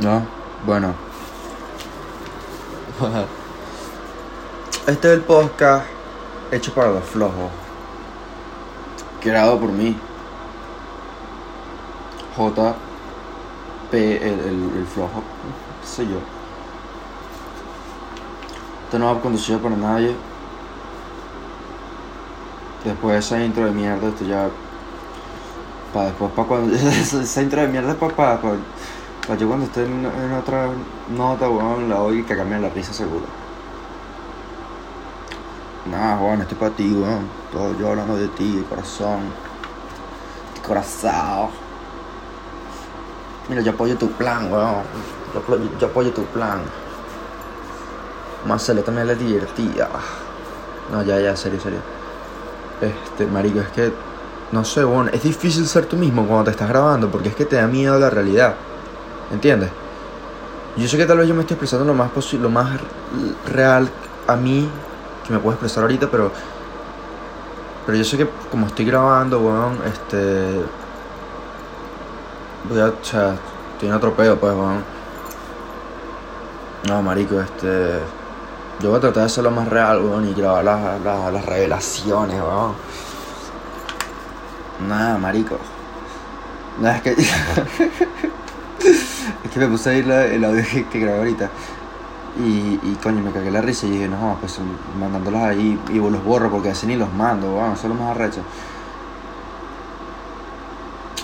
No, bueno. Este es el podcast hecho para los flojos. Creado por mí. J. P. El, el, el flojo. ¿Qué sé yo. Esto no va conducido para nadie. Después de esa intro de mierda, esto ya. Para después, para cuando. esa intro de mierda es para, para, para, yo cuando esté en, otra nota, weón, la oiga y cagarme la risa seguro. Nah, weón, estoy para ti, weón. Todo yo hablando de ti, corazón. Corazón. Mira, yo apoyo tu plan, weón. Yo apoyo, yo apoyo tu plan. Marcelo también le divertía. No, ya, ya, serio, serio. Este, marico, es que, no sé, bueno, es difícil ser tú mismo cuando te estás grabando porque es que te da miedo la realidad. ¿Entiendes? Yo sé que tal vez yo me estoy expresando lo más lo más real a mí que me puedo expresar ahorita, pero pero yo sé que como estoy grabando, weón, este voy a, o sea, estoy en otro pedo, pues, weón. No, marico, este yo voy a tratar de ser lo más real, weón, y grabar las, las, las revelaciones, weón. Nada, marico. Nada, es que. es que me puse a ir la, el audio que, que grabé ahorita. Y, y coño, me cagué la risa y dije, no, pues mandándolas ahí y los borro porque así ni los mando, weón, eso es lo más arrecho.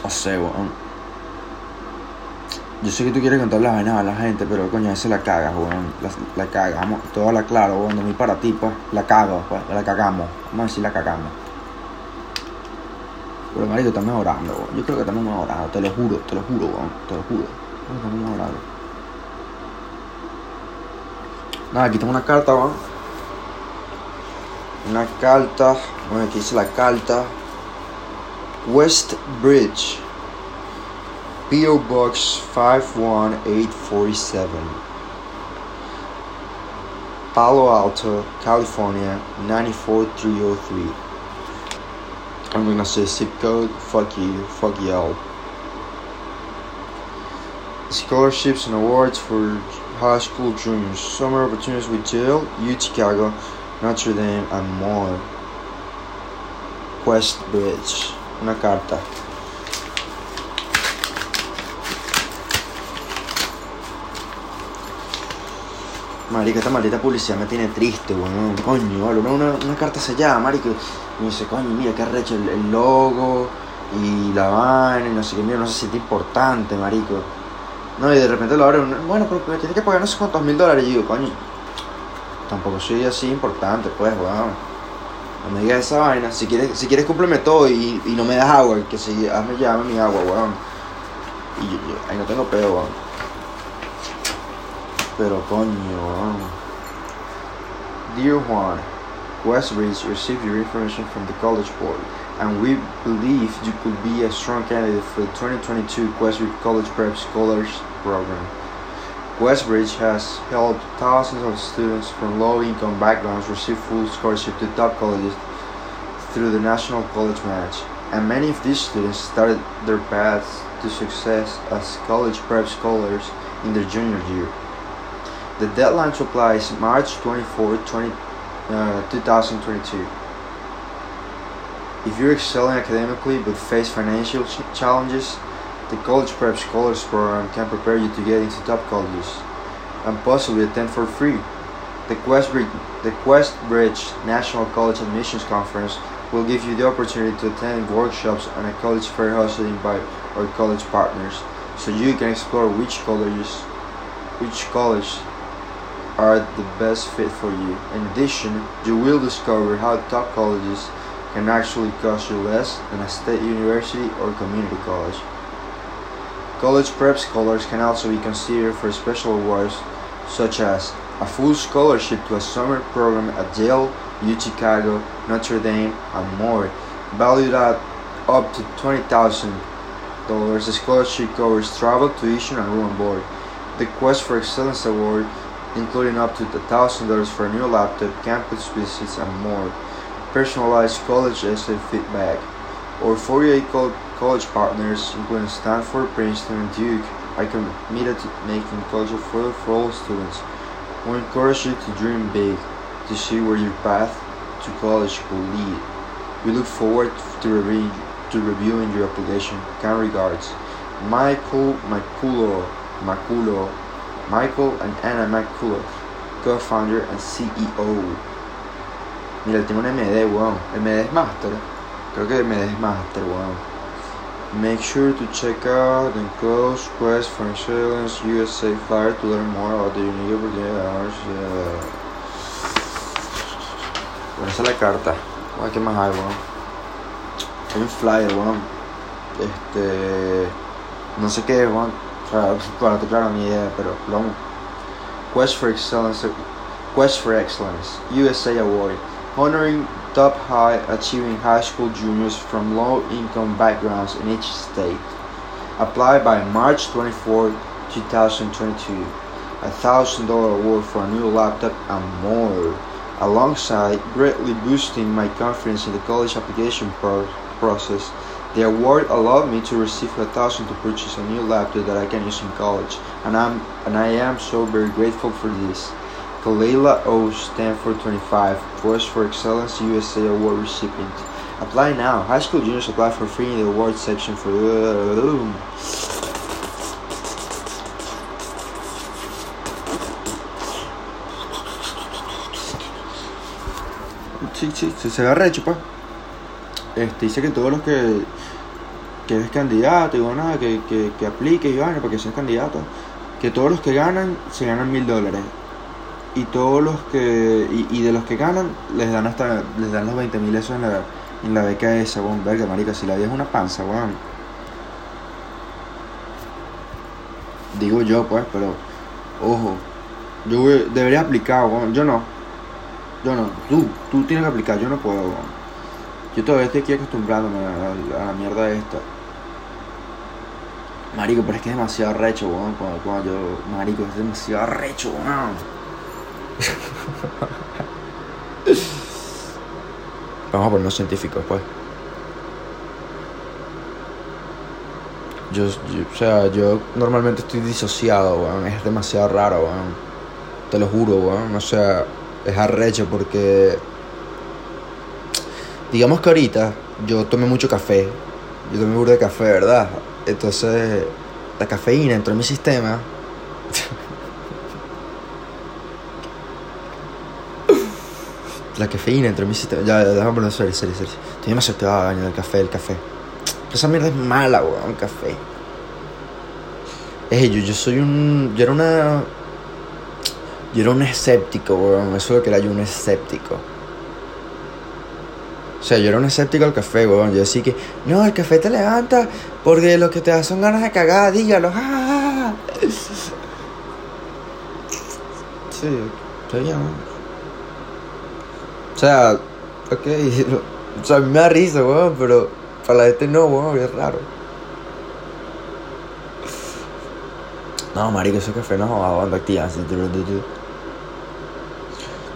No sé, weón. Yo sé que tú quieres contar las vainas a la gente, pero coño, a veces la cagas, weón. La, cagamos, todo la claro, weón, mí para ti, pues, la cago, pues, la cagamos. Vamos a decir la cagamos. Pero marico, está mejorando, weón. Yo creo que estamos mejorando, te lo juro, te lo juro, te lo juro. Estamos mejorando. Nada, aquí tengo una carta, weón. Una carta, bueno, aquí dice la carta. West Bridge. P.O. Box 51847. Palo Alto, California 94303. I'm gonna say zip code, fuck you, fuck y'all. Scholarships and awards for high school juniors, summer opportunities with Yale, U Chicago, Notre Dame, and more. Quest Bridge, una carta. Marica, esta maldita publicidad me tiene triste, weón. Coño, vale, una, una, carta sellada, marica. Y me dice, coño, mira qué arrecho el, el logo y la vaina y no sé qué, mira, no se siente importante, marico. No, y de repente lo abre, bueno, pero tiene que pagar no sé cuántos mil dólares. Y digo, coño, tampoco soy así importante, pues, weón. No me digas esa vaina. Si quieres, si quieres cúmpleme todo y, y no me das agua, que si hazme llame mi agua, weón. Y yo, yo, ahí no tengo pedo, weón. Dear Juan, Westbridge received your information from the College Board, and we believe you could be a strong candidate for the 2022 Westbridge College Prep Scholars Program. Westbridge has helped thousands of students from low-income backgrounds receive full scholarship to top colleges through the National College Match, and many of these students started their paths to success as college prep scholars in their junior year. The deadline to apply is March 24, 20, uh, 2022. If you're excelling academically but face financial ch- challenges, the College Prep Scholars Program can prepare you to get into top colleges and possibly attend for free. The Questbridge, the National College Admissions Conference will give you the opportunity to attend workshops and a college fair hosted by our college partners, so you can explore which colleges, which college are the best fit for you. In addition, you will discover how top colleges can actually cost you less than a state university or community college. College prep scholars can also be considered for special awards such as a full scholarship to a summer program at Yale, U Chicago, Notre Dame, and more, valued at up to $20,000. The scholarship covers travel, tuition, and room and board. The Quest for Excellence Award including up to $1,000 for a new laptop, campus visits, and more. Personalized college essay feedback. Our 48 college partners, including Stanford, Princeton, and Duke, I committed to making college affordable for all students. We encourage you to dream big, to see where your path to college will lead. We look forward to reviewing, to reviewing your application. Kind regards, Michael Maculo, Maculo, Michael and Anna Maculo, co-founder and CEO. Mira, tengo un MD, weón. MD es Master. Creo que MD es Master, weón. Make sure to check out the enclosed quest for insurance USA flyer to learn more about the unique opportunities. Yeah. Bueno, esa es la carta. ¿Qué más hay, weón? Hay un flyer, weón. Este. No sé qué, weón. Claro, idea, pero. Quest for Excellence. Quest for Excellence. USA Award. Honoring top high achieving high school juniors from low income backgrounds in each state. Apply by March 24, 2022. A thousand dollar award for a new laptop and more. Alongside greatly boosting my confidence in the college application pro- process, the award allowed me to receive a thousand to purchase a new laptop that I can use in college, and I'm and I am so very grateful for this. Kalela O. Stanford 25, Voice for Excellence USA Award recipient. Apply now. High school juniors apply for free in the awards section for. Sí, sí, se, agarra hecho, pues. Este, dice que todos los que, que eres candidato y nada, que, que, que apliques y vaina para que seas candidato, que todos los que ganan se ganan mil dólares. Y todos los que y, de los que ganan les dan hasta les dan los 20 mil eso en la, en la beca esa weón. Verga marica si la vida es una panza weón. Digo yo pues pero ojo. Yo debería aplicar weón. Yo no. Yo no. Tú tú tienes que aplicar yo no puedo yo todavía estoy aquí acostumbrándome a, la- mierda esta Marico, pero es que es demasiado recho, weón. Cuando, cuando yo. Marico, es demasiado recho, weón. Vamos a ponernos científicos, pues. Yo, yo- o sea, yo normalmente estoy disociado, weón. Es demasiado raro, weón. Te lo juro, weón. O sea, es arrecho porque. Digamos que ahorita yo tomé mucho café. Yo tomé burro de café, ¿verdad? Entonces, la cafeína entró en mi sistema. La cafeína entró en mi sistema. Ya, ya, déjame poner serio, serio, serio. Estoy demasiado activado daño del café, el café. Esa mierda es mala, weón, café. Es yo, yo soy un. Yo era una. Yo era un escéptico, weón. Eso es lo que era yo, un escéptico. O sea, yo era un escéptico al café, weón. Yo decía que, no, el café te levanta porque lo que te da son ganas de cagar, dígalo. ja". Sí, bien, weón. O sea, ok, o sea, a mí me da risa, weón, pero para la gente no, weón, es raro. No, marico, ese café no aguanta activa.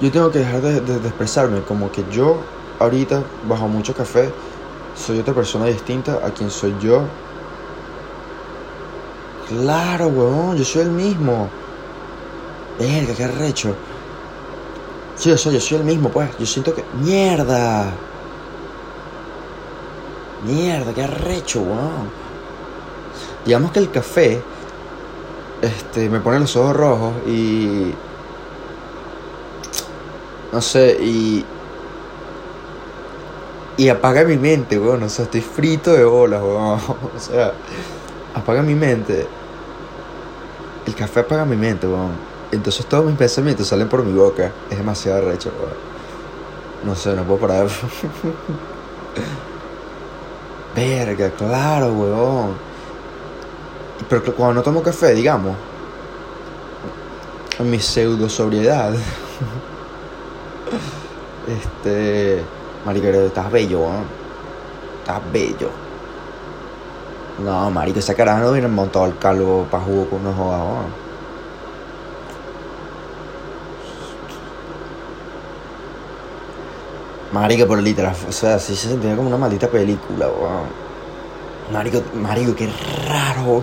Yo tengo que dejar de, de- de expresarme como que yo, ahorita, bajo mucho café, soy otra persona distinta a quien soy yo. Claro, weón, yo soy el mismo. Verga, qué arrecho. Sí, yo soy, yo soy el mismo, pues. Yo siento que. ¡Mierda! Mierda, qué arrecho, weón. Digamos que el café. Este, me pone los ojos rojos y. No sé, y. Y apaga mi mente, weón. O sea, estoy frito de bolas, weón. O sea, apaga mi mente. El café apaga mi mente, weón. Entonces todos mis pensamientos salen por mi boca. Es demasiado recho, weón. No sé, no puedo parar. Verga, claro, weón. Pero cuando no tomo café, digamos, mi pseudo sobriedad, este, marico, estás bello, weón. Estás bello. No, marico, esa caraja no viene montado al calvo pa' jugo con unos weón. Marico, pero literal, o sea, sí se sentía como una maldita película, weón. Marico, marico, qué raro.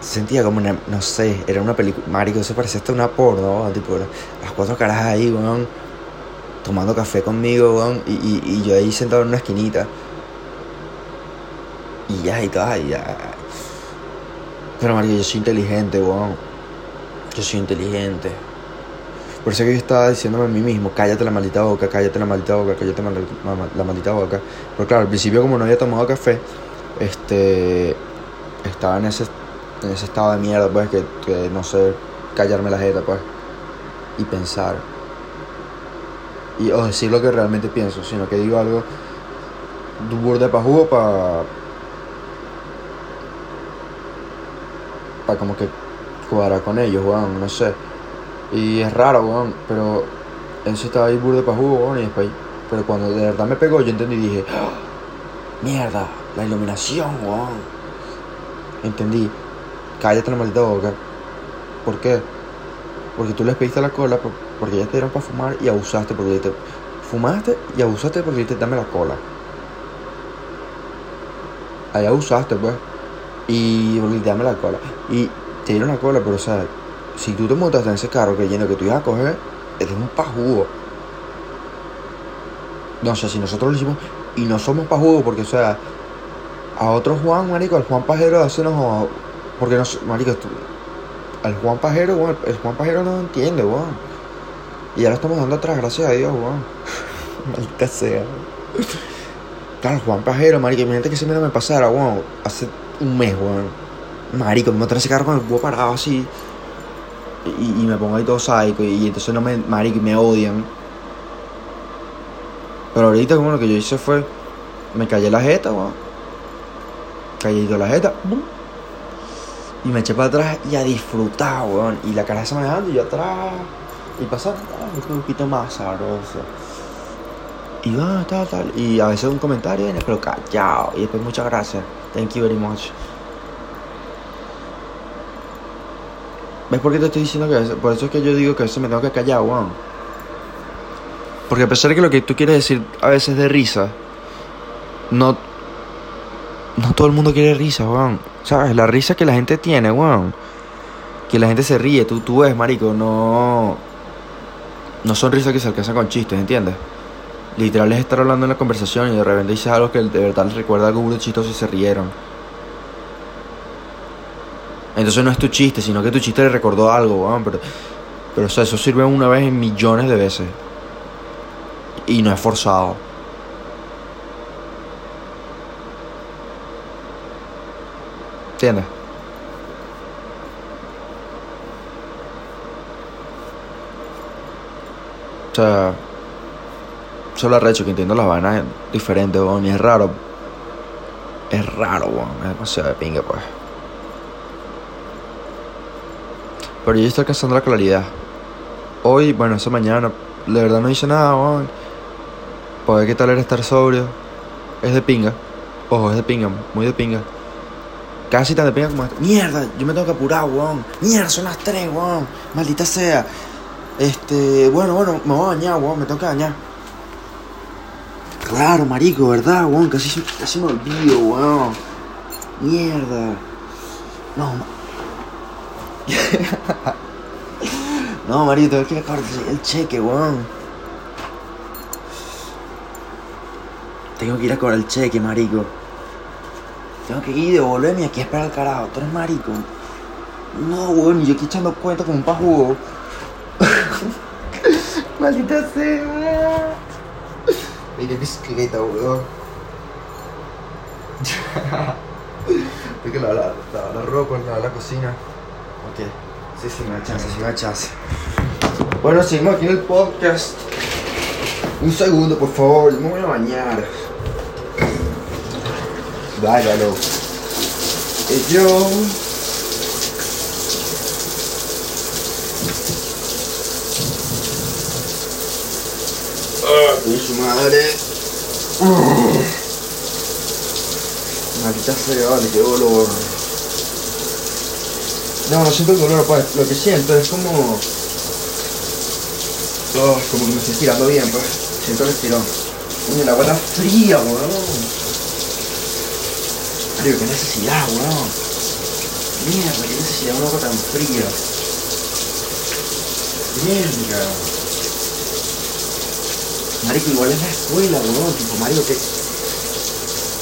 sentía como una, no sé, era una película, marico, eso parecía hasta una porno, weón, tipo, las cuatro caras ahí, weón, tomando café conmigo, weón, y, y, y yo ahí sentado en una esquinita. Y ya, y todo, y ya. Pero, marico, yo soy inteligente, weón. Yo soy inteligente. Por eso que yo estaba diciéndome a mí mismo, cállate la maldita boca, cállate la maldita boca, cállate la, la, la maldita boca. Pero claro, al principio como no había tomado café, este estaba en ese, en ese estado de mierda, pues, que, que no sé callarme la jeta, pues, y pensar. Y o decir lo que realmente pienso, sino que digo algo de un burde pa' jugo para para como que jugar con ellos, weón, no sé. Y es raro, weón, pero eso estaba ahí burde pa' jugo, weón, y después, pero cuando de verdad me pegó, yo entendí y dije, ¡Ah! mierda, la iluminación, weón. Entendí, cállate la maldita boca. ¿Por qué? Porque tú les pediste la cola, por- porque ya te dieron para fumar y abusaste, porque te fumaste y abusaste porque dijiste dame la cola. Ahí abusaste, pues. Y porque dame la cola. Y te dieron la cola, pero o sea, si tú te montaste en ese carro creyendo que tú ibas a coger, eres un pajugo. No sé, si nosotros lo hicimos y no somos pajugo porque, o sea, a otro Juan, marico, al Juan Pajero hace porque no, marico, al Juan Pajero, weón, el Juan Pajero no entiende, weón. Y ya lo estamos dando atrás, gracias a Dios, weón. Maldita sea. Claro, Juan Pajero, marico, imagínate que ese miedo me pasara, weón, hace un mes, weón. Marico, me monté en ese carro con el huevo parado así. Y, y me pongo ahí todo psycho y, y entonces no me, marico, y me odian. Pero ahorita, como lo que yo hice fue, me callé la jeta, weón. Calladito la jeta, ¡bum! Y me eché para atrás y a disfrutar, weón. Y la cara se manejando y yo atrás. Y pasando, ah, un poquito más sabroso. Y va, tal, tal. Y a veces un comentario viene, pero callado. Y después muchas gracias. Thank you very much. ¿Ves por qué te estoy diciendo que a veces- Por eso es que yo digo que a veces me tengo que callar, weón. Porque a pesar de que lo que tú quieres decir a veces de risa, no. No todo el mundo quiere risa, weón. ¿Sabes? La risa que la gente tiene, weón. Que la gente se ríe, tú, tú ves, marico, no. No son risas que se alcanzan con chistes, ¿entiendes? Literal es estar hablando en la conversación y de repente dices algo que de verdad les recuerda algo muy chistoso y se rieron. Entonces no es tu chiste, sino que tu chiste le recordó algo, weón. Pero, eso sirve una vez en millones de veces. Y no es forzado. ¿Entiendes? O sea, solo arrecho que entiendo las vainas diferentes, weón, y es raro. Es raro, weón, es demasiado de pinga, pues. Pero yo estoy alcanzando la claridad. Hoy, bueno, esa mañana, de verdad no hice nada, weón. Pues qué tal era estar sobrio. Es de pinga. Ojo, es de pinga, muy de pinga. Casi tan de pinga como esta. Mierda, yo me tengo que apurar, weón. Mierda, son las 3, weón. Maldita sea. Este, bueno, bueno, me voy a bañar, weón, me tengo que bañar. Claro, marico, ¿verdad, weón? Casi, casi me olvido, weón. Mierda. No, ma- no, marico, tengo que acabar de salir el cheque, weón. Tengo que ir a cobrar el cheque, marico. Tengo que ir devolverme aquí a esperar al carajo. Tú eres marico. No, weón, y yo aquí echando cuenta como un pajugo. Maldita sea. Mira bicicleta, weón. Tengo que lavar la, lavar la ropa, lavar la cocina. Ok. Sí, sí, me da chance, sí me da chance. Bueno, seguimos aquí en el podcast. Un segundo, por favor, me voy a bañar. Váyalo. Y yo. Ah, con su madre. Maldita sea, vale, qué dolor. No, no siento el dolor, pues. Lo que siento es como. Oh, como que me estoy estirando bien, pues. Siento el estirón. Uy, el agua está fría, weón. Mario, qué necesidad, weón. Mierda, qué necesidad de una agua tan fría. Mierda. Marico, igual es la escuela, weón. Tipo, Mario, que.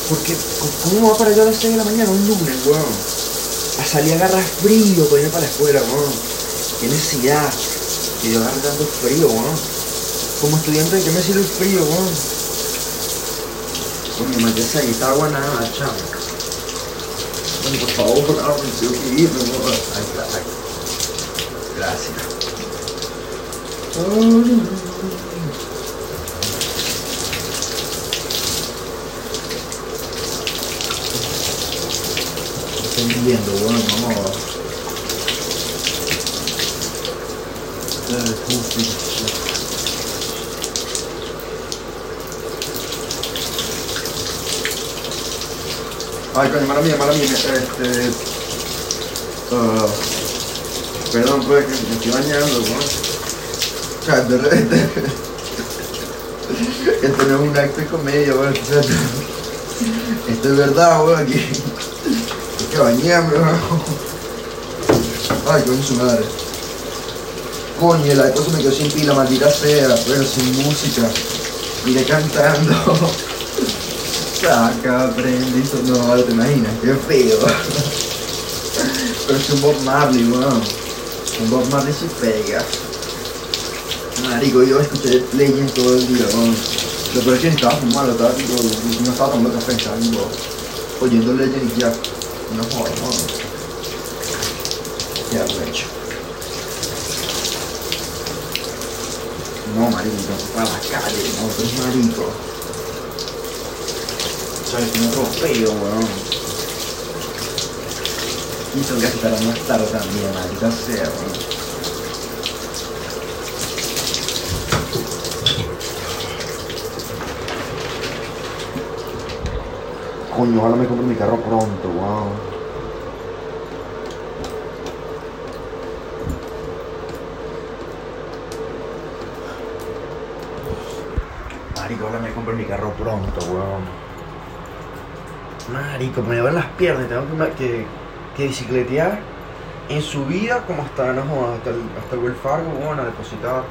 Porque, ¿cómo va para yo a las 6 de la mañana un lunes, weón? A salir a agarrar frío para ir para la escuela, weón. Qué necesidad. Que yo agarre tanto frío, weón. Como estudiante, ¿de qué me sirve el frío, weón? Coño, ahí, está agua nada, chavo. Bueno, por favor, ahora me tengo que ir, weón. Ahí está, ahí. Gracias. Viendo, bueno, vamos Ay, coño, mala mía, mala mía, este... ah, perdón, pues, que me estoy bañando, weón. O sea, repente... Esto no es un acto de comedia, weón. o sea, Esto es verdad, weón, aquí. Ay, coño, su madre. Coño, la cosa me quedó sin pila, maldita sea, pero sin música. Iré cantando. Saca, aprende, eso no, ahora te imaginas, qué feo. Pero es un Bob Marley, weón. Un Bob Marley se pega. Marico, yo escuché Legend todo el día, weón. Lo peor es que estaba fumando, estaba tipo, no estaba tomando café, estaba tipo, oyendo Legend y ya. No jodas, weón. Ya, hecho. No, marico, para la calle, no, tú es marico. ¿Sabes? Que no atropello, weón. Y tengo que estar más tarde también, maldita sea, weón. Coño, ojalá me compre mi carro pronto, wow. Marico, ojalá me compre mi carro pronto, weón. Marico, me van las piernas, tengo que, que, que bicicletear en subida como hasta, no, hasta el, hasta el Fargo, weón, a depositar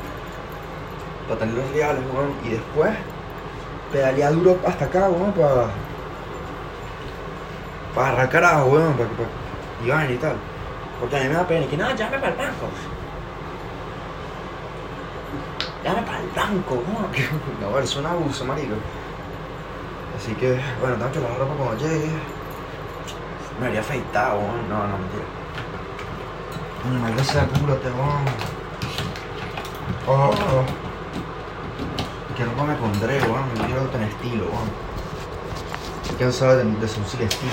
para tener los reales, weón, y después pedalear duro hasta acá, weón, para para arrancar abajo, weón, para que para, y vaina y tal. Porque a mí me da pena, y que no, llame para el banco. Llame para el banco, weón. que- No, bueno, es un abuso, marico. Así que, bueno, tengo que lavar ropa cuando llegue. Me habría afeitado, weón. No, no, mentira. Una maldita sea, cúrate, weón. Oh, oh. ¿Qué ropa me pondré, weón? Yo quiero tener estilo, weón. Estoy cansado de, de su estilo.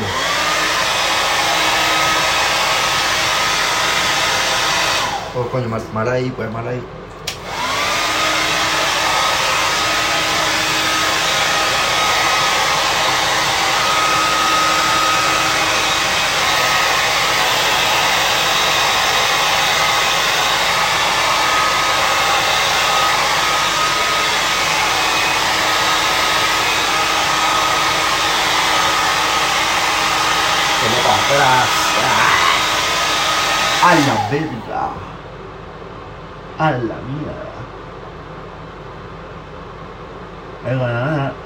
Oh, coño, mal, mal ahí, pues, mal ahí. Que me compras. A la verga. A la mierda. Venga, nada.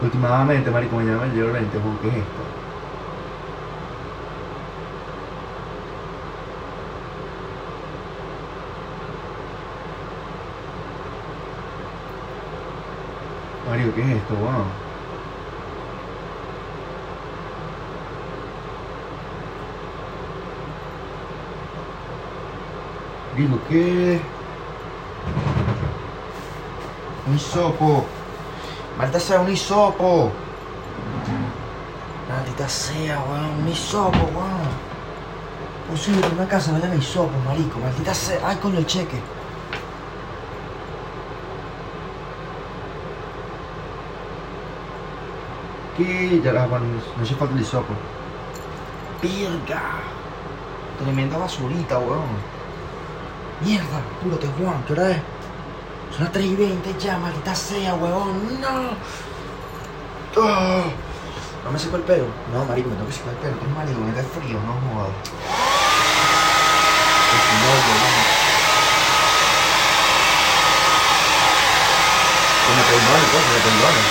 Últimamente, marico, me llama el Leo Lente, ¿qué es esto? Mario, ¿qué es esto, wow? Digo, ¿qué? Un hisopo. Maldita sea, un hisopo. Maldita sea, weón, un hisopo, weón. Posible que una casa vayan hisopo, marico. Maldita sea. Ay, coño, el cheque. ¿Qué? Ya la bueno, no hace falta el hisopo. Verga. Tremenda basurita, weón. Mierda, púrate, Juan, ¿qué hora es? Son las 3 y 20 ya, maldita sea, weón. No. Ah, no me seco el pelo. No, marico, me tengo que secar el pelo. Es marico, me cae frío, no jodas. Weón. Que me perdone, pues, que me perdone.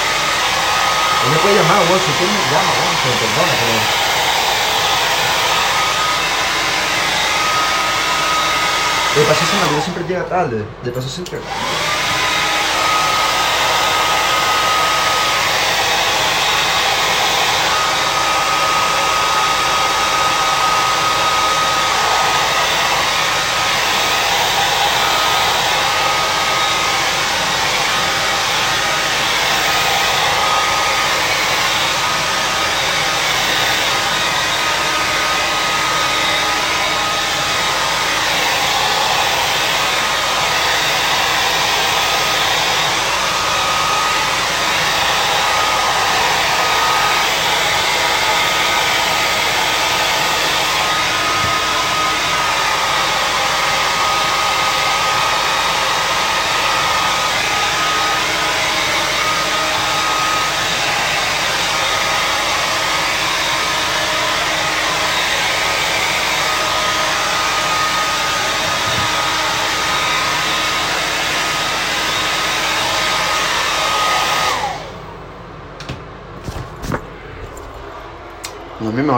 Él me puede llamar, weón, si usted me llama, weón, que me perdone, pero... De ese marido siempre llega tarde. De paso siempre...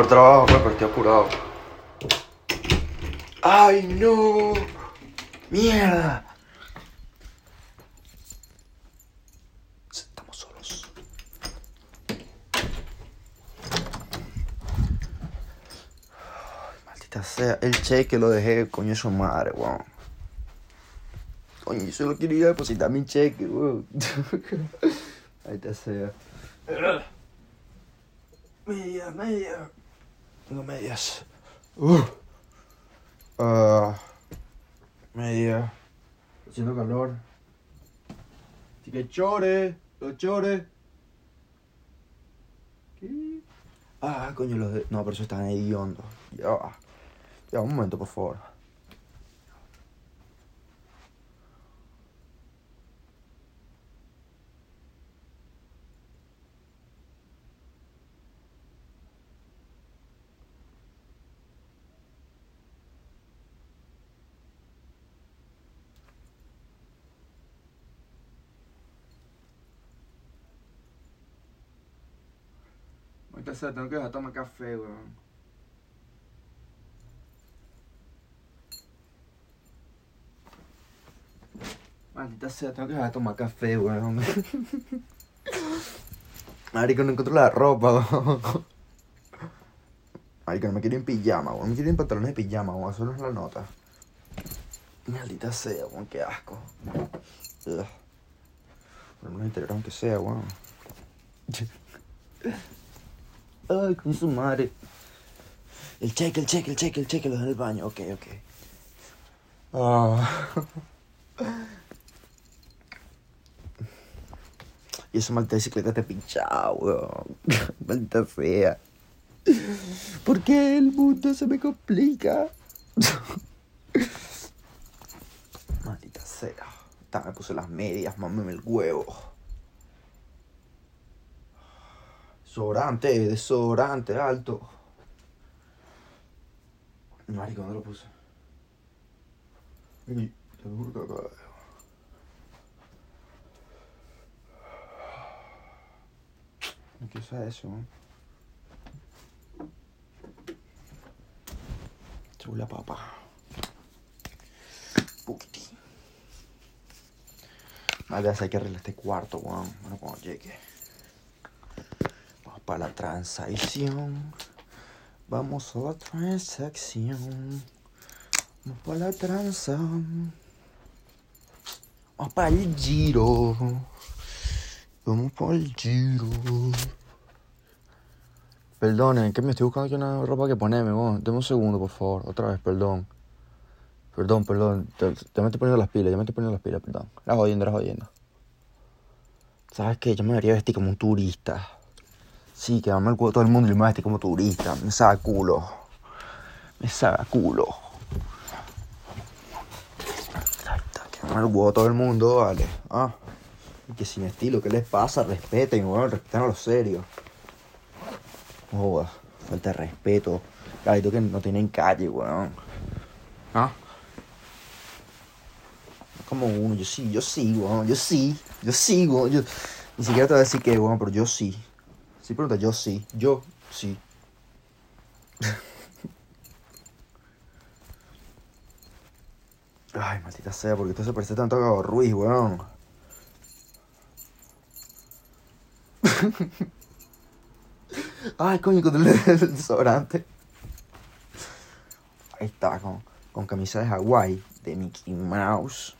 trabajo, pues, pero estoy apurado. ¡Ay, no! ¡Mierda! Estamos solos. Maldita sea. El cheque lo dejé, coño, su madre, weón. Coño, yo solo quería depositar mi cheque, weón. Maldita sea. Media, media. Tengo medias. Uh. Ah, media. Haciendo calor. Así que chore, los chores. ¿Qué? Ah, coño, los de... No, pero eso están hediondos. Ya. Ya, un momento, por favor. Ahorita sea, tengo que dejar de tomar café, weón. Maldita sea, tengo que dejar de tomar café, weón. Marico, no encuentro la ropa, weón. Marico, no me quiero en pijama, weón. Me quiero en pantalones de pijama, weón. Eso no es la nota. Maldita sea, weón. Qué asco. Ugh. Pero no interior aunque sea, weón. Ay, con su madre. El cheque, el cheque, el cheque, el cheque, lo del baño. Ok, ok. Ah. Y esa maldita bicicleta te pinchado, weón. Maldita sea. ¿Por qué el mundo se me complica? Maldita sea. Me puse las medias, mámeme el huevo. Desodorante, desodorante, alto. Marico, ¿dónde lo puse? Que acá. ¿Qué es eso? Chula papa. Poquitín. Vale, hay que arreglar este cuarto, weón. Bueno, cuando llegue. Para la transacción. Vamos a la transacción. Vamos para la transa. Vamos para el giro. Vamos para el giro. Perdonen, que me estoy buscando aquí una ropa que ponerme, weón. Deme un segundo, por favor. Otra vez, perdón. Perdón, perdón. Te me estoy poniendo las pilas, ya me estoy poniendo las pilas, perdón. La jodiendo, la jodiendo. ¿Sabes qué? Yo me debería vestir como un turista. Sí, que dame el culo todo el mundo y me a vestir como turista. Me sabe a culo. Me sabe a culo. Que dame el a todo el mundo, vale. Ah. Y que sin estilo, ¿qué les pasa? Respeten, weón, respeten a los serios. No jodas, falta de respeto. Carito que no tienen calle, weón. ¿Ah? Como uno, yo sí, yo sí, weón, yo sí, yo sí, weón. Yo... Ni siquiera te voy a decir que, weón, pero yo sí. Sí, pregunta, yo sí, yo sí. Ay, maldita sea, porque esto se parece tanto a Gabo Ruiz, weón. Ay, coño, con el desodorante. Ahí está, con, con camisa de Hawái, de Mickey Mouse.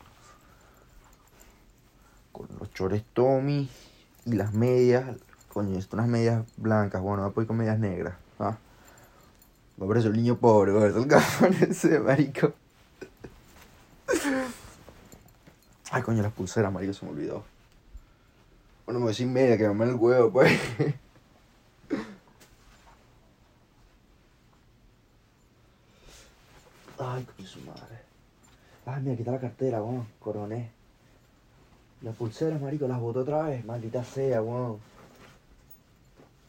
Con los chores Tommy y las medias. Coño, esto unas medias blancas. Bueno, voy a poner con medias negras. ¿ah? Me parece el niño pobre, gafón ese, marico. Ay, coño, las pulseras, marico, se me olvidó. Bueno, me voy sin media, que me el huevo, pues. Ay, coño, su madre. Ay, mira, quita la cartera, weón. Coroné. Las pulseras, marico, las boté otra vez. Maldita sea, weón.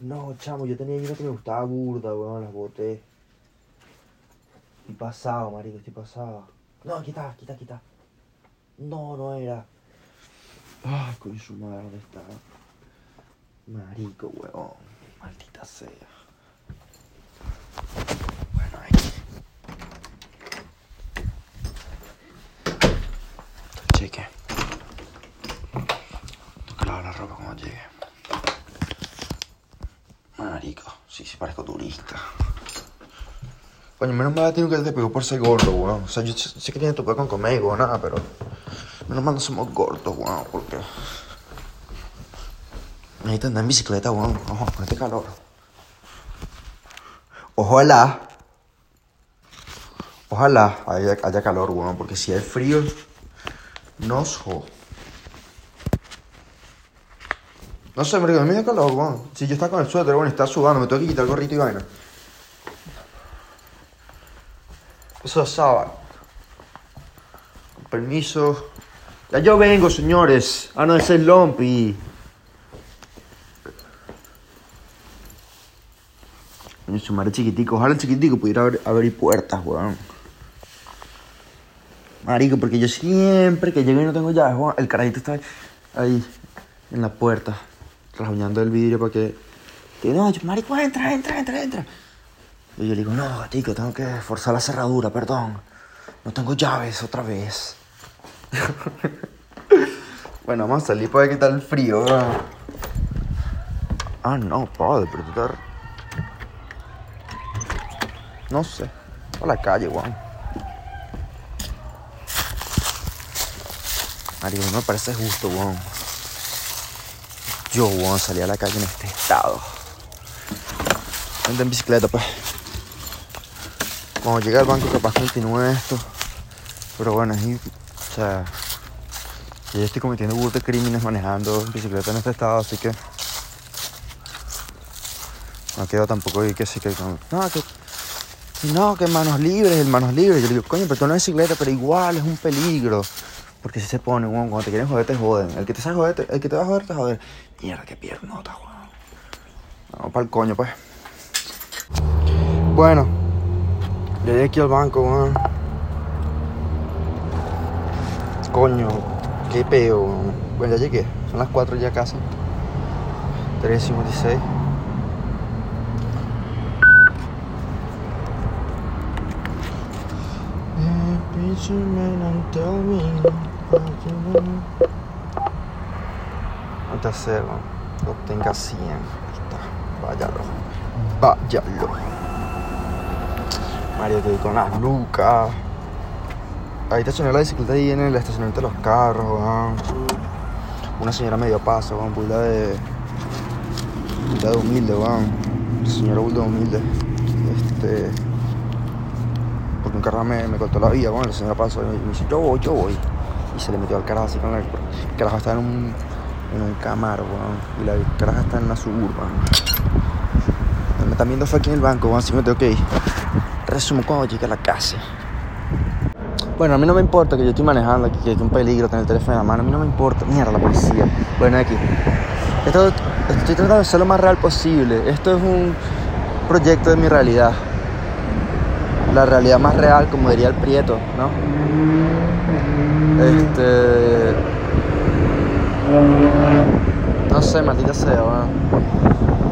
No, chamo, yo tenía una que me gustaba burda, weón. Las boté. Estoy pasado, marico, estoy pasado. No, quita, quita, quita. No, no era. Ay, coño, su madre, ¿dónde está? Marico, weón. Maldita sea. Bueno, ahí. Cheque. Tengo que lavar la ropa cuando llegue. Marico, sí, sí parezco turista. Coño, menos mal tengo que te pegó por ser gordo, weón. O sea, yo sé que tiene tu con conmigo, nada, pero. Menos mal no somos gordos, weón, porque. Necesito andar en bicicleta, weón. Ojo, con este calor. Ojalá. Ojalá haya, haya calor, weón, porque si hay frío, nos jo. No sé, me da calor, weón. Si yo estaba con el suéter, weón, y está sudando, me tengo que quitar el gorrito y vaina. Sábado. Con permiso. Ya yo vengo, señores. Ah, no, es Lompi. Coño, su madre chiquitico. Ojalá el chiquitico pudiera abrir, abrir puertas, weón. Marico, porque yo siempre que llego y no tengo llaves, weón, el carajito está ahí, en la puerta, rasguñando el vidrio para que... no, marico, entra, entra, entra, entra. Y yo le digo, no, gatico, tengo que forzar la cerradura, perdón. No tengo llaves otra vez. bueno, vamos a salir para ver qué tal el frío. weón. Ah, no, padre, pero tú estás... No sé. A la calle, weón. Mario, no me parece justo, weón. Yo, weón, salí a la calle en este estado. Ando en bicicleta, pues. Cuando llegue al banco capaz continúe esto. Pero bueno, es... O sea... Yo estoy cometiendo burda de crímenes manejando bicicleta en este estado, así que... No quedo tampoco ahí que sí que... No, que... No, que manos libres, el manos libres. Yo le digo, coño, pero tú no es bicicleta, pero igual es un peligro. Porque si se pone, weón, cuando te quieren joder, te joden. El que te sabe joder, el que te va a joder, te joder. Mierda, qué piernota, weón. Vamos para el coño, pues. Bueno, llegué aquí al banco, weón. Coño, qué peo. Bueno, ya llegué. Son las 4 ya casi. 3.56. No te hacer, lo obtenga 100. Ahí está. Váyalo. Váyalo. Mario, te con las lucas. Ahí estacioné la bicicleta ahí en el estacionamiento de los carros, weón. Una señora medio paso, weón, burda de. burda de humilde, weón. Señora burda de humilde. Este. Porque un carro me, cortó la vía, weón. La señora pasó y me dice, yo voy, yo voy. Y se le metió al carajo así con el. El carajo está en un. en un camaro, weón. Y la caraja está en una suburban. Me están viendo fue aquí en el banco, weón, así me tengo que ir. Resumo cuando llegue a la casa. Bueno, a mí no me importa que yo estoy manejando aquí, que es un peligro tener el teléfono en la mano. A mí no me importa. Mierda, la policía. Bueno, aquí. Esto, estoy tratando de ser lo más real posible. Esto es un proyecto de mi realidad. La realidad más real, como diría el Prieto, ¿no? Este. No sé, maldita sea, weón.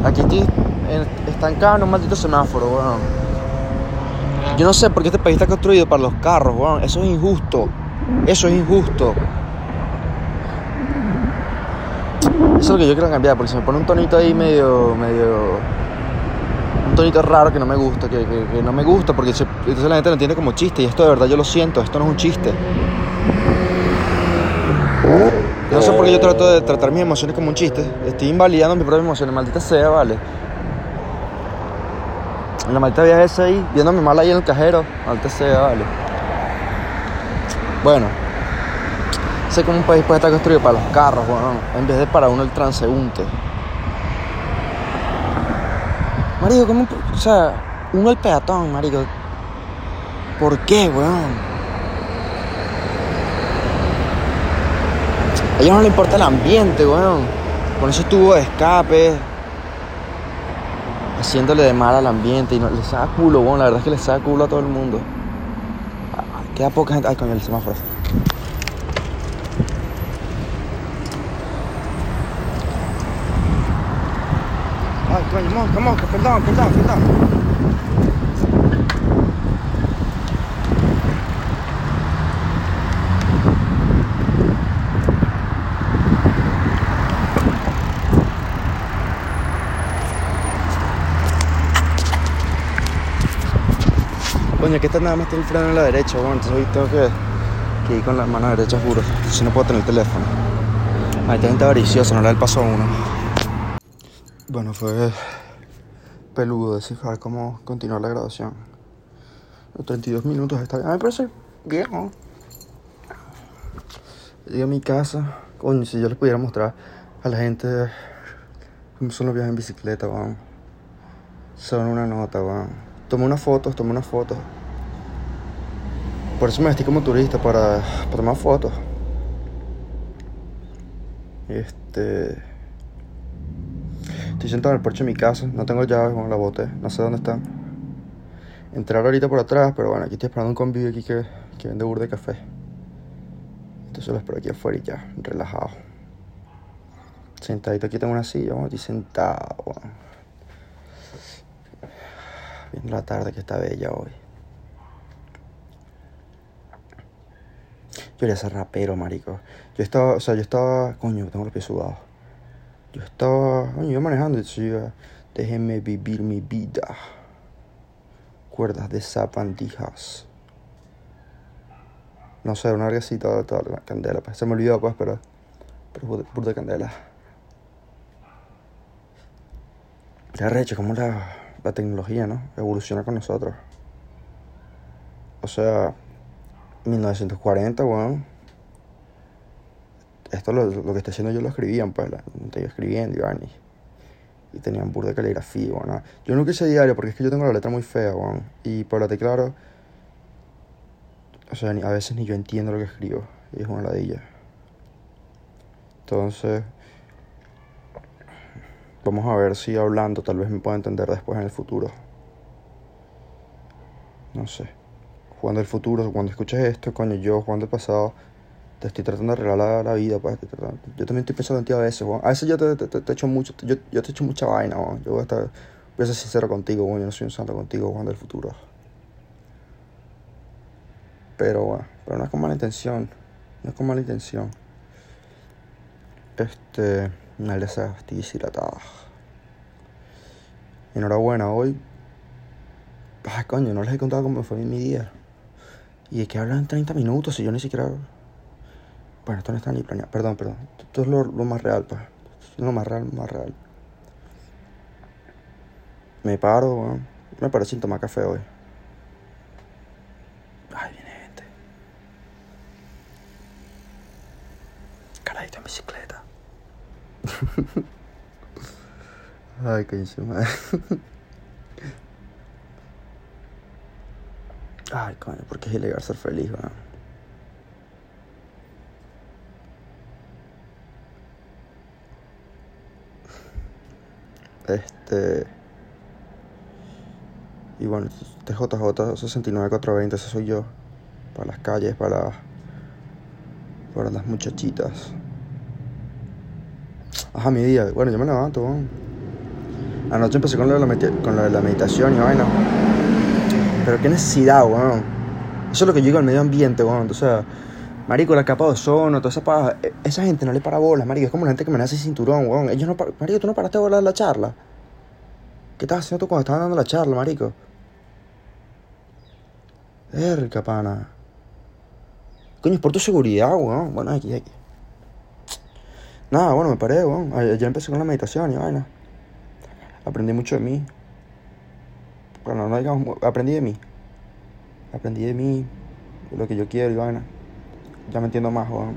Aquí estoy estancado en un maldito semáforo, weón. Yo no sé por qué este país está construido para los carros, weón. Eso es injusto. Eso es injusto. Eso es lo que yo quiero cambiar, porque se me pone un tonito ahí medio, medio... Un tonito raro que no me gusta, que, que- no me gusta, porque entonces la gente lo entiende como chiste, y esto de verdad yo lo siento, esto no es un chiste. Yo no sé por qué yo trato de tratar mis emociones como un chiste. Estoy invalidando mis propias emociones, maldita sea, vale. En la maldita vieja esa ahí, viéndome mal ahí en el cajero, maldita sea, vale. Bueno, sé cómo un país puede estar construido para los carros, weón, en vez de para uno el transeúnte. Marico, ¿cómo? O sea, uno el peatón, marico. ¿Por qué, weón? A ellos no les importa el ambiente, weón. Con ese tubo de escape. Haciéndole de mal al ambiente. Y no, les da culo, weón. La verdad es que les da culo a todo el mundo. Ah, Queda poca gente. Ay, coño, el semáforo. Ay, coño, mosca, mosca, perdón, perdón, perdón. Coño, que esta nada más tiene el freno en la derecha, bueno, entonces hoy tengo que, ir con la mano derecha, juro. Si no puedo tener el teléfono. Está gente avariciosa, no le da el paso a uno. Bueno, fue peludo descifrar cómo continuar la grabación. Los 32 minutos está bien. Me parece bien, ¿no? Llegué a mi casa. Coño, si yo les pudiera mostrar a la gente cómo son los viajes en bicicleta, weón. Son una nota, weón. Tomé unas fotos, tomé unas fotos. Por eso me vestí como turista, para, para tomar fotos. Este. Estoy sentado en el porche de mi casa, no tengo llaves, bueno, la boté, no sé dónde están. Entrar ahorita por atrás, pero bueno, aquí estoy esperando un convivio aquí que, que vende burda de café. Entonces lo espero aquí afuera y ya, relajado. Sentadito aquí tengo una silla, vamos, estoy sentado. weón. Viendo la tarde que está bella hoy. Yo quería ser rapero, marico. Yo estaba, o sea, yo estaba, coño, tengo los pies sudados. Yo estaba, coño, yo manejando decía, déjenme vivir mi vida. Cuerdas de zapandijas. No sé, una de toda la candela. Pues. Se me olvidó, pues, pero, pero de candela. Ya recho, como la, la tecnología, ¿no? Evoluciona con nosotros. O sea, 1940, weón. Esto lo, lo que estoy haciendo yo lo escribían, pues, la, yo escribiendo vaina, y, y tenían burda de caligrafía, weón. Yo nunca hice diario porque es que yo tengo la letra muy fea, weón. Y por la claro, o sea, a veces ni yo entiendo lo que escribo. Y es una ladilla. Entonces, vamos a ver si hablando tal vez me pueda entender después en el futuro. No sé. Jugando el futuro, cuando escuches esto, coño, yo jugando el pasado, te estoy tratando de arreglar la, vida, pues. Yo también estoy pensando en ti a veces, weón. A veces yo te, te, te- echo mucho, yo, yo te echo mucha vaina, weón. Yo voy a estar, voy a ser sincero contigo, weón. Yo no soy un santo contigo, jugando el futuro. Pero bueno, pero no es con mala intención. No es con mala intención. Este. Una de esas. Enhorabuena, hoy. Ay, coño, no les he contado cómo fue mi día. Y de que hablan 30 minutos y yo ni siquiera. Bueno, esto no está ni planeado. Perdón, perdón. Esto es lo, lo más real, pues. Lo más real, lo más real. Me paro, weón. Me paré sin tomar café hoy. Ay, viene gente. Caradito en bicicleta. Ay, su madre. Ay, coño, porque es ilegal ser feliz, ¿verdad? Este. Y bueno, TJJ69420, ese soy yo. Para las calles, para. Para las muchachitas. Ajá, mi día. Bueno, yo me levanto, ¿verdad? Anoche empecé con lo de la, con lo de la meditación y vaina. Pero qué necesidad, weón. Eso es lo que yo digo al medio ambiente, weón. O marico, la capa de ozono, toda esa paja. E, esa gente no le para bolas, marico. Es como la gente que me hace cinturón, weón. Ellos no Marico, tú no paraste de volar la charla. ¿Qué estás haciendo tú cuando estabas dando la charla, marico? Verga, pana. Coño, es por tu seguridad, weón. Bueno, aquí, aquí. Nada, bueno, me paré, weón. Ayer empecé con la meditación y vaina. Aprendí mucho de mí. Bueno, no aprendí de mí. Aprendí de mí, de lo que yo quiero y vaina. Ya me entiendo más, weón.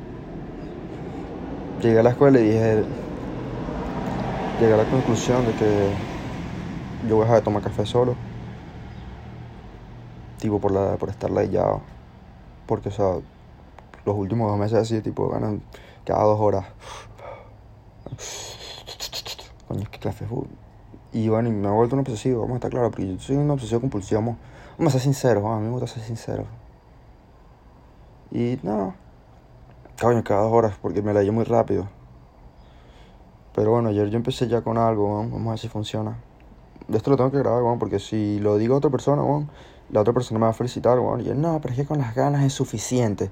Llegué a la escuela y dije. Llegué a la conclusión de que yo voy a dejar de tomar café solo. Tipo, por, la, por estar layado. Porque, o sea, los últimos dos meses así, tipo, ganan cada dos horas. Coño, qué clase Y bueno, me ha vuelto un obsesivo, vamos a estar claro, porque yo soy un obsesivo compulsivo, vamos, vamos a ser sinceros, a mí me gusta ser sincero. Y no, coño, cada dos horas, porque me la llevo muy rápido. Pero bueno, ayer yo empecé ya con algo, vamos a ver si funciona. De esto lo tengo que grabar, porque si lo digo a otra persona, la otra persona me va a felicitar, y yo, no, pero es que con las ganas es suficiente.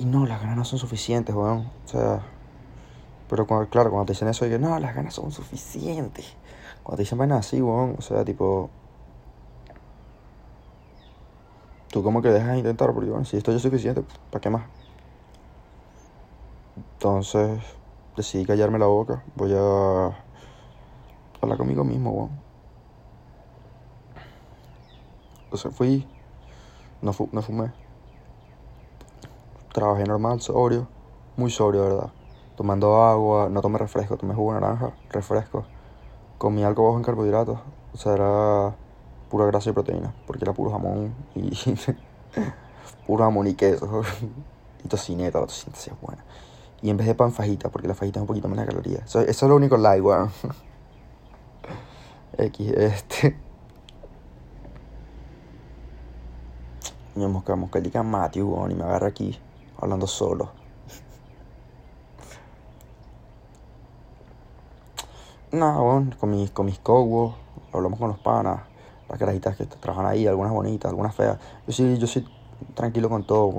Y no, las ganas no son suficientes, weón. O sea, pero cuando, claro, cuando te dicen eso, digo, no, las ganas son suficientes. Cuando te dicen vainas así, weón, o sea, tipo. Tú como que dejas de intentar, porque bueno, si esto ya es suficiente, ¿para qué más? Entonces, decidí callarme la boca. Voy a hablar conmigo mismo, weón. O sea, fui. No, no fumé. Trabajé normal, sobrio, muy sobrio, ¿verdad? Tomando agua, no tomé refresco, tomé jugo naranja, refresco. Comí algo bajo en carbohidratos, o sea, era pura grasa y proteína, porque era puro jamón y puro jamón y queso y tocineta, la tocineta sí es buena. Y en vez de pan fajita, porque la fajita es un poquito menos de calorías. Eso, es lo único light, weón. X, este. Me mosca, mosca, Matthew, weón, y me agarra aquí hablando solo. Nada, con mis, con mis cowos, hablamos con los panas, las carajitas que trabajan ahí, algunas bonitas, algunas feas. Yo sí, yo sí tranquilo con todo,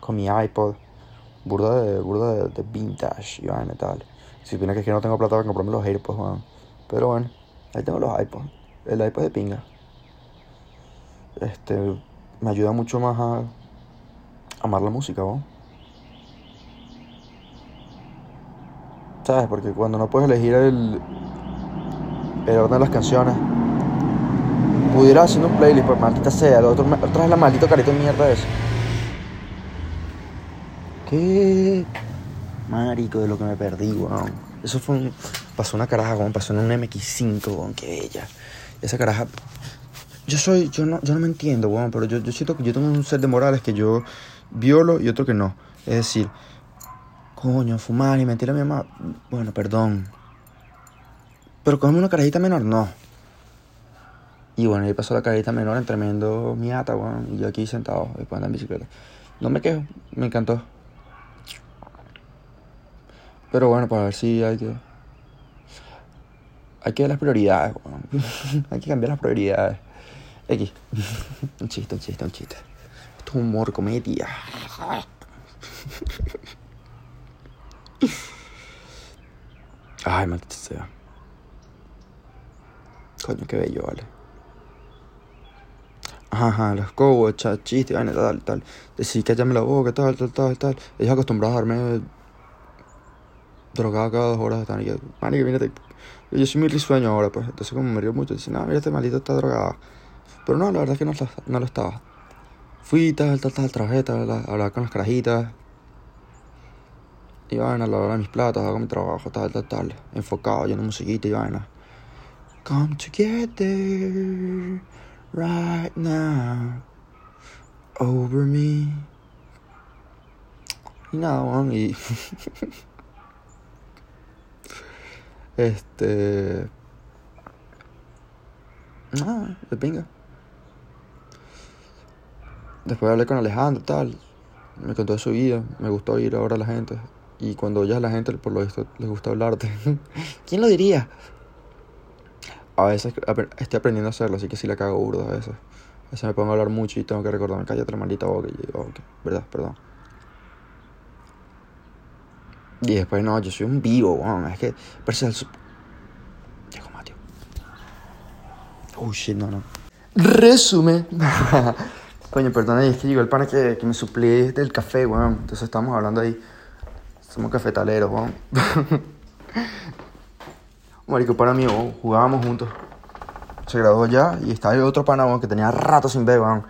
con mi iPod, burda de, burda de, vintage y vaina tal. Si supone que es que no tengo plata para comprarme los AirPods. Pero bueno, ahí tengo los iPods. El iPod de pinga. Este, me ayuda mucho más a amar la música, ¿no? Porque cuando no puedes elegir el, el orden de las canciones, pudiera haciendo un playlist, pues maldita sea, lo otro, otra vez la maldita carita de mierda eso. ¿Qué? Marico, de lo que me perdí, weón. Eso fue un, pasó una caraja, weón, pasó en un MX5, weón, qué bella. Esa caraja yo soy, yo no, yo no me entiendo, weón, pero yo, yo siento que yo tengo un set de morales que yo violo y otro que no. Es decir, coño, fumar y mentir a mi mamá, bueno, perdón. Pero cogerme una carajita menor, no. Y bueno, ahí pasó la carajita menor en tremendo miata, weón, y yo aquí sentado, después andar en bicicleta. No me quejo, me encantó. Pero bueno, para ver si hay que... Hay que ver las prioridades, weón. hay que cambiar las prioridades. X. un chiste, un chiste, un chiste humor, comedia. Ay, maldita sea. Coño, qué bello, vale. Ajá, los cobos, chistes, vaina, tal, tal. Decir que me la boca, tal, tal, tal, tal. Ellos acostumbrados a darme drogado cada dos horas. Y yo, mírate. Yo soy muy risueño ahora, pues. Entonces, como me río mucho, dicen, no, mira, este maldito está drogado. Pero no, la verdad es que no, no lo estaba. Fui, tal, tal, tal, trabajé, tal, hablaba con las carajitas. Y vaina, lavar mis platos, hago mi trabajo, tal, tal, tal. Enfocado, yendo musiquita y vaina. Come together right now over me. Y nada, man, y. Este. Nada, de pinga. Después hablé con Alejandro tal. Me contó de su vida. Me gustó ir ahora a la gente. Y cuando oyes a la gente, por lo visto, les gusta hablarte. ¿Quién lo diría? A veces estoy aprendiendo a hacerlo, así que sí la cago burdo a veces. A veces me pongo a hablar mucho y tengo que recordarme, cállate la maldita boca. Y digo, ok, verdad, perdón. Y después, no, yo soy un vivo, weón. Es que, parece el. Diego Mateo. Oh shit, no, no. Resume. Coño, perdón, es que llegó el pana que, que me suplí del café, weón. Entonces estamos hablando ahí. Somos cafetaleros, weón. Marico, para mí, weón, jugábamos juntos. Se graduó ya y estaba el otro pana, weón, que tenía rato sin ver, weón.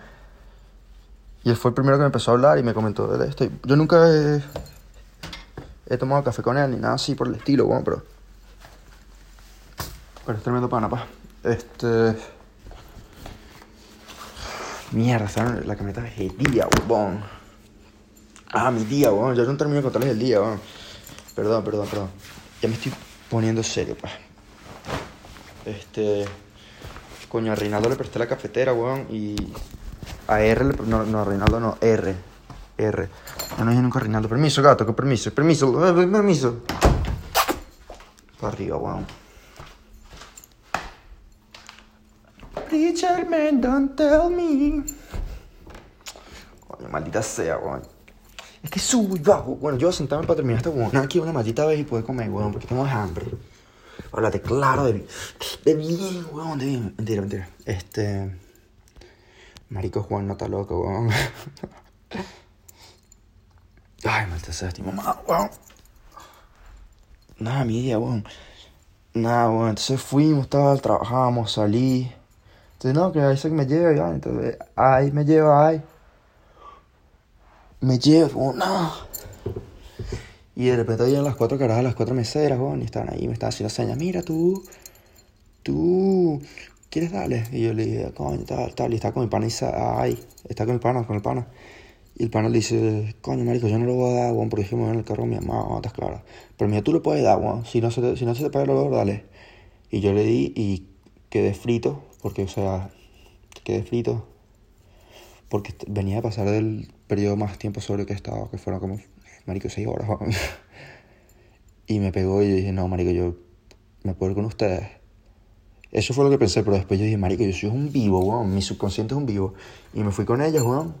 Y él fue el primero que me empezó a hablar y me comentó de esto. Yo nunca he, tomado café con él ni nada así por el estilo, weón, pero. Pero es tremendo pana, pa. Este. Mierda, ¿saben? la camioneta es el día, weón. Ah, mi día, weón. Yo no termino de contarles el día, weón. Perdón, perdón, perdón. Ya me estoy poniendo serio, pa. Este. Coño, a Reinaldo le presté la cafetera, weón. Y. A R le. No, no, a Reinaldo no, R. R. Ya no dije nunca Reinaldo. Permiso, gato, que permiso. Permiso, permiso. Para arriba, weón. Preacher man, don't tell me. Coño, maldita sea, weón. Es que subo y bajo. Bueno, yo sentarme para terminar esta weón. Aquí una maldita vez y poder comer, weón, porque tengo hambre. Háblate claro de, de bien, weón, de bien. Mentira, mentira. Este. Marico Juan no está loco, weón. Ay, maldita sea, estoy mamá, weón. Nada, mi día, weón. Nada, weón. Entonces fuimos, tal, trabajamos, salí. Entonces, no, que ahí se me lleva, ya. Entonces, ay, me lleva, ay. Me weón, no. Y de repente habían las cuatro carajas, las cuatro meseras, weón, y estaban ahí, me estaban haciendo señas. Mira, tú, tú, ¿quieres darle? Y yo le dije, coño, tal, tal. Y está con mi pana y dice, ay, está con el pana, con el pana. Y el pana le dice, coño, marico, yo no lo voy a dar, weón, porque dije, me voy en el carro mi mamá, estás claro. Pero mira, tú lo puedes dar, weón, si no se te, si no se te paga el olor, dale. Y yo le di y quedé frito, porque, o sea, quedé frito. Porque venía a pasar del periodo más tiempo sobre que estaba, que fueron como, marico, seis horas, weón. Y me pegó y yo dije, no, marico, yo me puedo ir con ustedes. Eso fue lo que pensé, pero después yo dije, marico, yo soy un vivo, weón, mi subconsciente es un vivo. Y me fui con ellas, weón.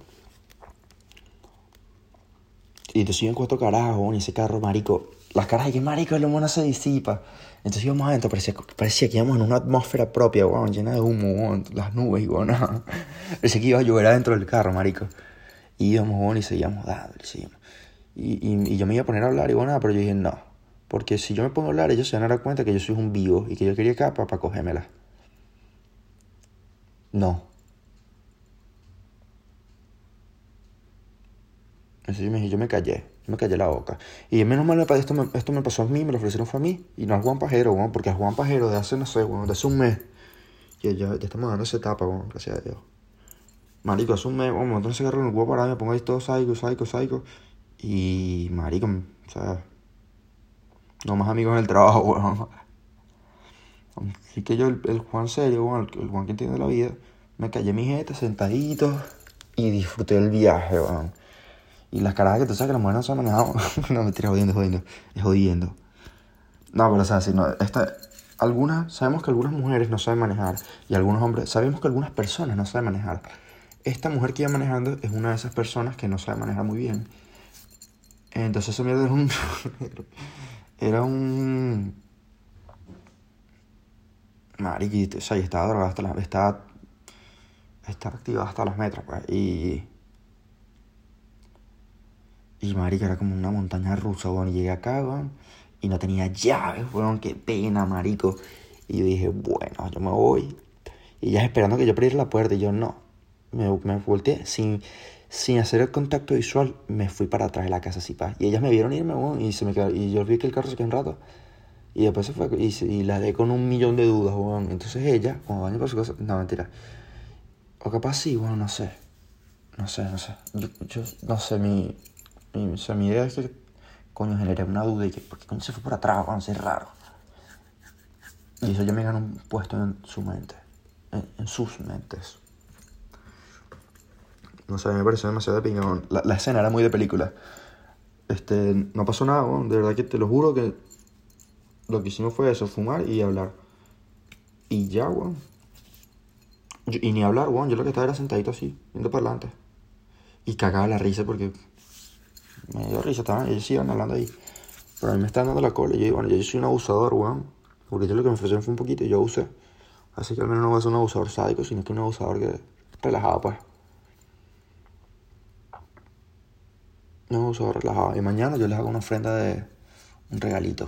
Y entonces iban cuatro carajos, y ese carro, marico, las caras de que marico, el humo no se disipa. Entonces íbamos adentro, parecía, parecía que íbamos en una atmósfera propia, weón, llena de humo, weón, las nubes, weón, parecía que iba a llover adentro del carro, marico. Y íbamos, weón, y seguíamos dando, y seguíamos. Y, y, y, yo me iba a poner a hablar, y bueno, pero yo dije, no. Porque si yo me pongo a hablar, ellos se van a dar cuenta que yo soy un vivo y que yo quería capa para cogérmela. No. Entonces yo me, yo me callé, me callé la boca. Y menos mal, esto me, esto me pasó a mí, me lo ofrecieron fue a mí. Y no al Juan Pajero, bueno, porque al Juan Pajero de hace, no sé, bueno, de hace un mes. Y ya, ya estamos dando esa etapa, bueno, gracias a Dios. Marico, un mes, bueno, entonces agarro en el huevo para me pongo ahí todo psycho, psycho, psycho. Y, marico, o sea, no más amigos en el trabajo, bueno. Así que yo, el, el Juan serio, bueno, el, el, Juan que entiende la vida, me callé mi jeta sentadito y disfruté el viaje, bueno. Y las carajas que tú sabes que las mujeres no se han manejado. no, me tiras jodiendo, jodiendo. Es jodiendo. No, pero o sea, si no, esta, algunas, sabemos que algunas mujeres no saben manejar. Y algunos hombres, sabemos que algunas personas no saben manejar. Esta mujer que iba manejando es una de esas personas que no sabe manejar muy bien. Entonces esa mierda era un... era un... Mariquito, o sea, y estaba drogada hasta las... Estaba... Estaba activada hasta las metras, pues. Y... Y marica, era como una montaña rusa, weón. Y llegué acá, weón. Y no tenía llaves, weón. Qué pena, marico. Y yo dije, bueno, yo me voy. Y ella esperando que yo abriera la puerta. Y yo no. Me, me volteé sin, sin hacer el contacto visual. Me fui para atrás de la casa así, pa. Y ellas me vieron irme, weón. Y, se me y yo vi que el carro se quedó un rato. Y después se fue. Y, y la dejé con un millón de dudas, weón. Entonces ella, cuando baño por su casa. No, mentira. O capaz sí, weón, no sé. No sé, no sé. Yo, yo no sé, mi. Mi, o mi idea es que, coño, generé una duda y que, ¿por qué coño se fue por atrás? A ser raro. Y eso ya me ganó un puesto en su mente. En, en sus mentes. No sé, me pareció demasiado de pingón. La, la escena era muy de película. Este, no pasó nada. De verdad que te lo juro que lo que hicimos fue eso, fumar y hablar. Y ya, weón. Y ni hablar, weón. Yo lo que estaba era sentadito así, viendo para adelante. Y cagaba la risa porque me dio risa, estaban, ellos iban hablando ahí. Pero a mí me estaban dando la cola. Y yo, bueno, yo soy un abusador, weón. Porque yo lo que me ofrecieron fue un poquito y yo abusé. Así que al menos no voy a ser un abusador sádico, sino que un abusador que relajado, pues. Abusador relajado. Y mañana yo les hago una ofrenda de un regalito.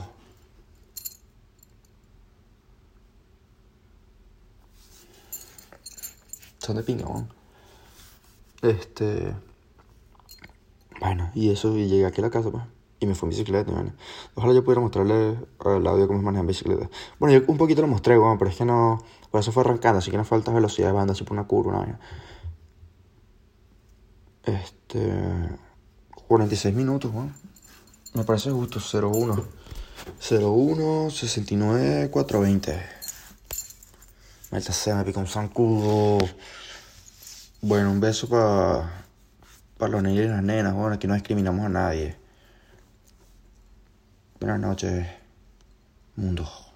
Son de pinga, weón. Este. Bueno, y eso, y llegué aquí a la casa, pues. Y me fui en bicicleta, bueno. Ojalá yo pudiera mostrarle al audio cómo se maneja en bicicleta. Bueno, yo un poquito lo mostré, weón, pero es que no. Por eso fue arrancando, así que no fue altas velocidades, banda, así por una curva, una. Este. 46 minutos. Me parece justo, 01. 01, 69, 420. Maldita sea, me picó un zancudo. Bueno, un beso para para los niños y las nenas, bueno, aquí no discriminamos a nadie. Buenas noches, mundo.